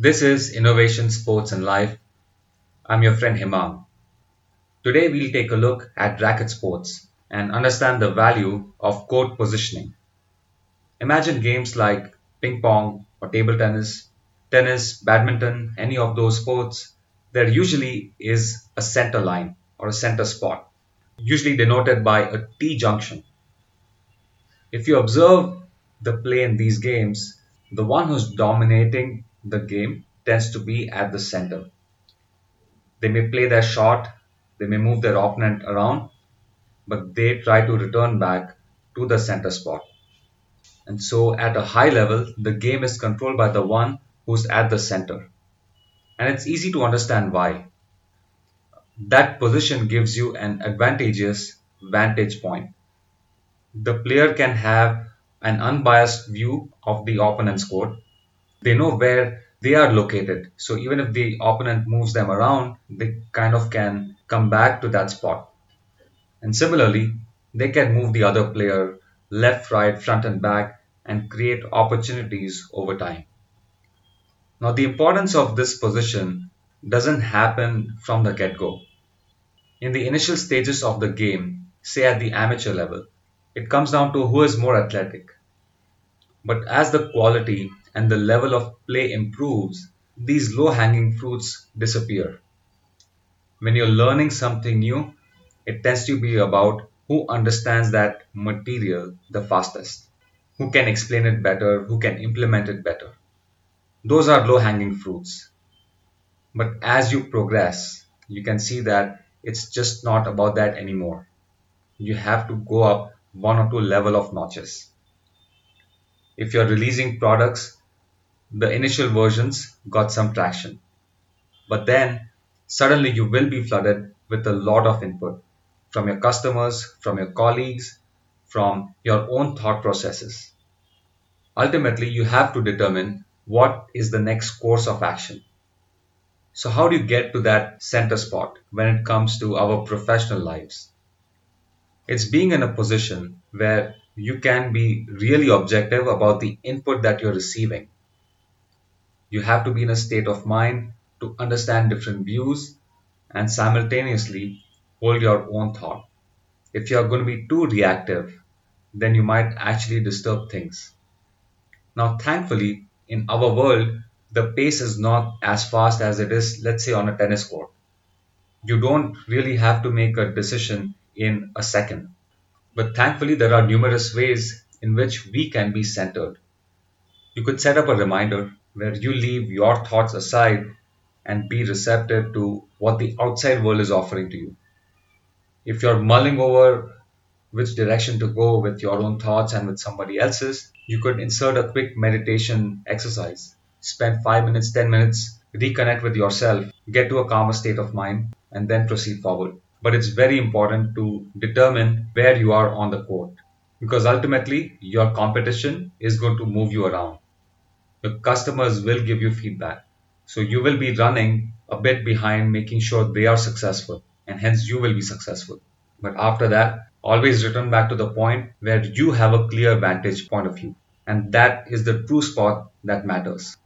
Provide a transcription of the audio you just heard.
This is Innovation, Sports and Life. I'm your friend Himang. Today we'll take a look at racket sports and understand the value of court positioning. Imagine games like ping pong or table tennis, tennis, badminton, any of those sports. There usually is a center line or a center spot, usually denoted by a T junction. If you observe the play in these games, the one who's dominating the game tends to be at the center. They may play their shot, they may move their opponent around, but they try to return back to the center spot. And so, at a high level, the game is controlled by the one who's at the center. And it's easy to understand why. That position gives you an advantageous vantage point. The player can have an unbiased view of the opponent's court. They know where they are located. So even if the opponent moves them around, they kind of can come back to that spot. And similarly, they can move the other player left, right, front, and back and create opportunities over time. Now, the importance of this position doesn't happen from the get go. In the initial stages of the game, say at the amateur level, it comes down to who is more athletic. But as the quality and the level of play improves, these low hanging fruits disappear. When you're learning something new, it tends to be about who understands that material the fastest, who can explain it better, who can implement it better. Those are low hanging fruits. But as you progress, you can see that it's just not about that anymore. You have to go up one or two level of notches. If you're releasing products, the initial versions got some traction. But then suddenly you will be flooded with a lot of input from your customers, from your colleagues, from your own thought processes. Ultimately, you have to determine what is the next course of action. So, how do you get to that center spot when it comes to our professional lives? It's being in a position where you can be really objective about the input that you're receiving. You have to be in a state of mind to understand different views and simultaneously hold your own thought. If you're going to be too reactive, then you might actually disturb things. Now, thankfully, in our world, the pace is not as fast as it is, let's say, on a tennis court. You don't really have to make a decision in a second. But thankfully, there are numerous ways in which we can be centered. You could set up a reminder where you leave your thoughts aside and be receptive to what the outside world is offering to you. If you're mulling over which direction to go with your own thoughts and with somebody else's, you could insert a quick meditation exercise. Spend 5 minutes, 10 minutes, reconnect with yourself, get to a calmer state of mind, and then proceed forward but it's very important to determine where you are on the court because ultimately your competition is going to move you around. Your customers will give you feedback. So you will be running a bit behind making sure they are successful and hence you will be successful. But after that, always return back to the point where you have a clear vantage point of view. And that is the true spot that matters.